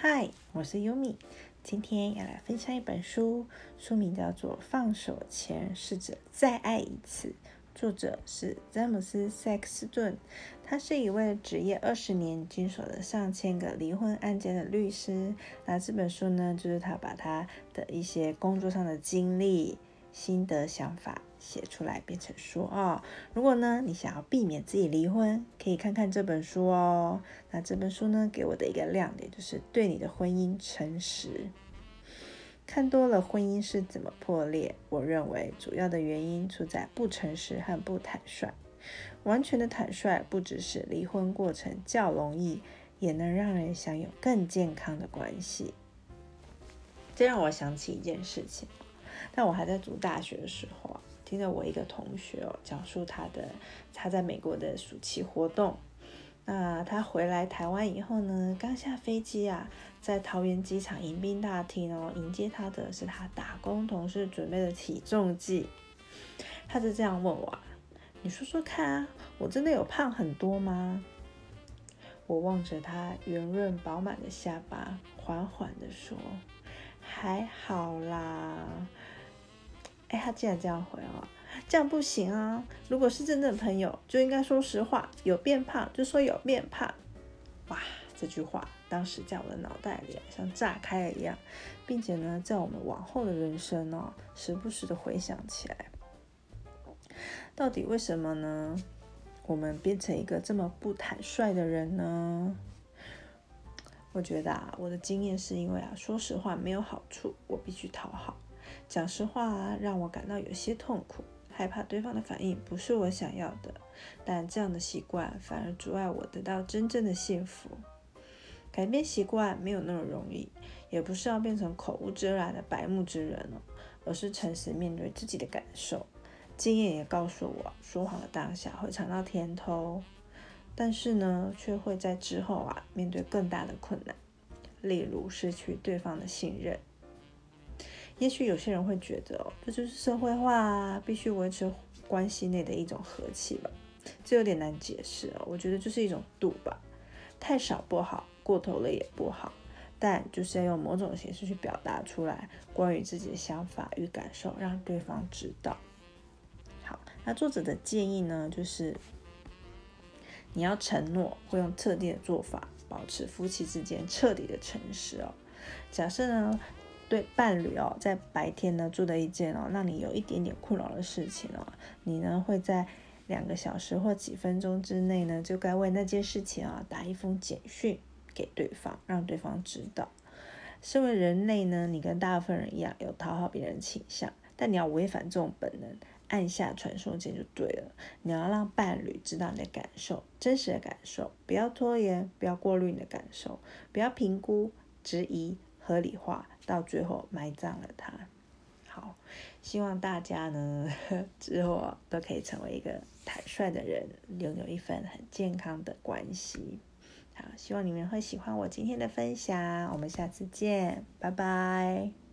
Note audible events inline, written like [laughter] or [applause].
嗨，我是优米，今天要来分享一本书，书名叫做《放手前试着再爱一次》，作者是詹姆斯·塞克斯顿，他是一位职业二十年、经手了上千个离婚案件的律师。那这本书呢，就是他把他的一些工作上的经历。心得想法写出来变成书哦。如果呢你想要避免自己离婚，可以看看这本书哦。那这本书呢给我的一个亮点就是对你的婚姻诚实。看多了婚姻是怎么破裂，我认为主要的原因出在不诚实和不坦率。完全的坦率不只是离婚过程较容易，也能让人享有更健康的关系。这让我想起一件事情。但我还在读大学的时候啊，听着我一个同学哦讲述他的他在美国的暑期活动。那他回来台湾以后呢，刚下飞机啊，在桃园机场迎宾大厅哦，迎接他的是他打工同事准备的体重计。他就这样问我：“你说说看啊，我真的有胖很多吗？”我望着他圆润饱满的下巴，缓缓地说：“还好啦。”哎，他竟然这样回啊，这样不行啊！如果是真正的朋友，就应该说实话，有变胖就说有变胖。哇，这句话当时在我的脑袋里像炸开了一样，并且呢，在我们往后的人生哦，时不时的回想起来，到底为什么呢？我们变成一个这么不坦率的人呢？我觉得啊，我的经验是因为啊，说实话没有好处，我必须讨好。讲实话啊让我感到有些痛苦，害怕对方的反应不是我想要的，但这样的习惯反而阻碍我得到真正的幸福。改变习惯没有那么容易，也不是要变成口无遮拦的白目之人哦，而是诚实面对自己的感受。经验也告诉我，说谎的当下会尝到甜头，但是呢，却会在之后啊面对更大的困难，例如失去对方的信任。也许有些人会觉得哦，这就是社会化啊，必须维持关系内的一种和气吧，这有点难解释哦。我觉得就是一种度吧，太少不好，过头了也不好，但就是要用某种形式去表达出来关于自己的想法与感受，让对方知道。好，那作者的建议呢，就是你要承诺会用特定的做法保持夫妻之间彻底的诚实哦。假设呢？对伴侣哦，在白天呢做的一件哦，让你有一点点困扰的事情哦，你呢会在两个小时或几分钟之内呢，就该为那件事情啊打一封简讯给对方，让对方知道。身为人类呢，你跟大部分人一样有讨好别人倾向，但你要违反这种本能，按下传送键就对了。你要让伴侣知道你的感受，真实的感受，不要拖延，不要过滤你的感受，不要评估、质疑。合理化，到最后埋葬了他。好，希望大家呢 [laughs] 之后都可以成为一个坦率的人，拥有一份很健康的关系。好，希望你们会喜欢我今天的分享。我们下次见，拜拜。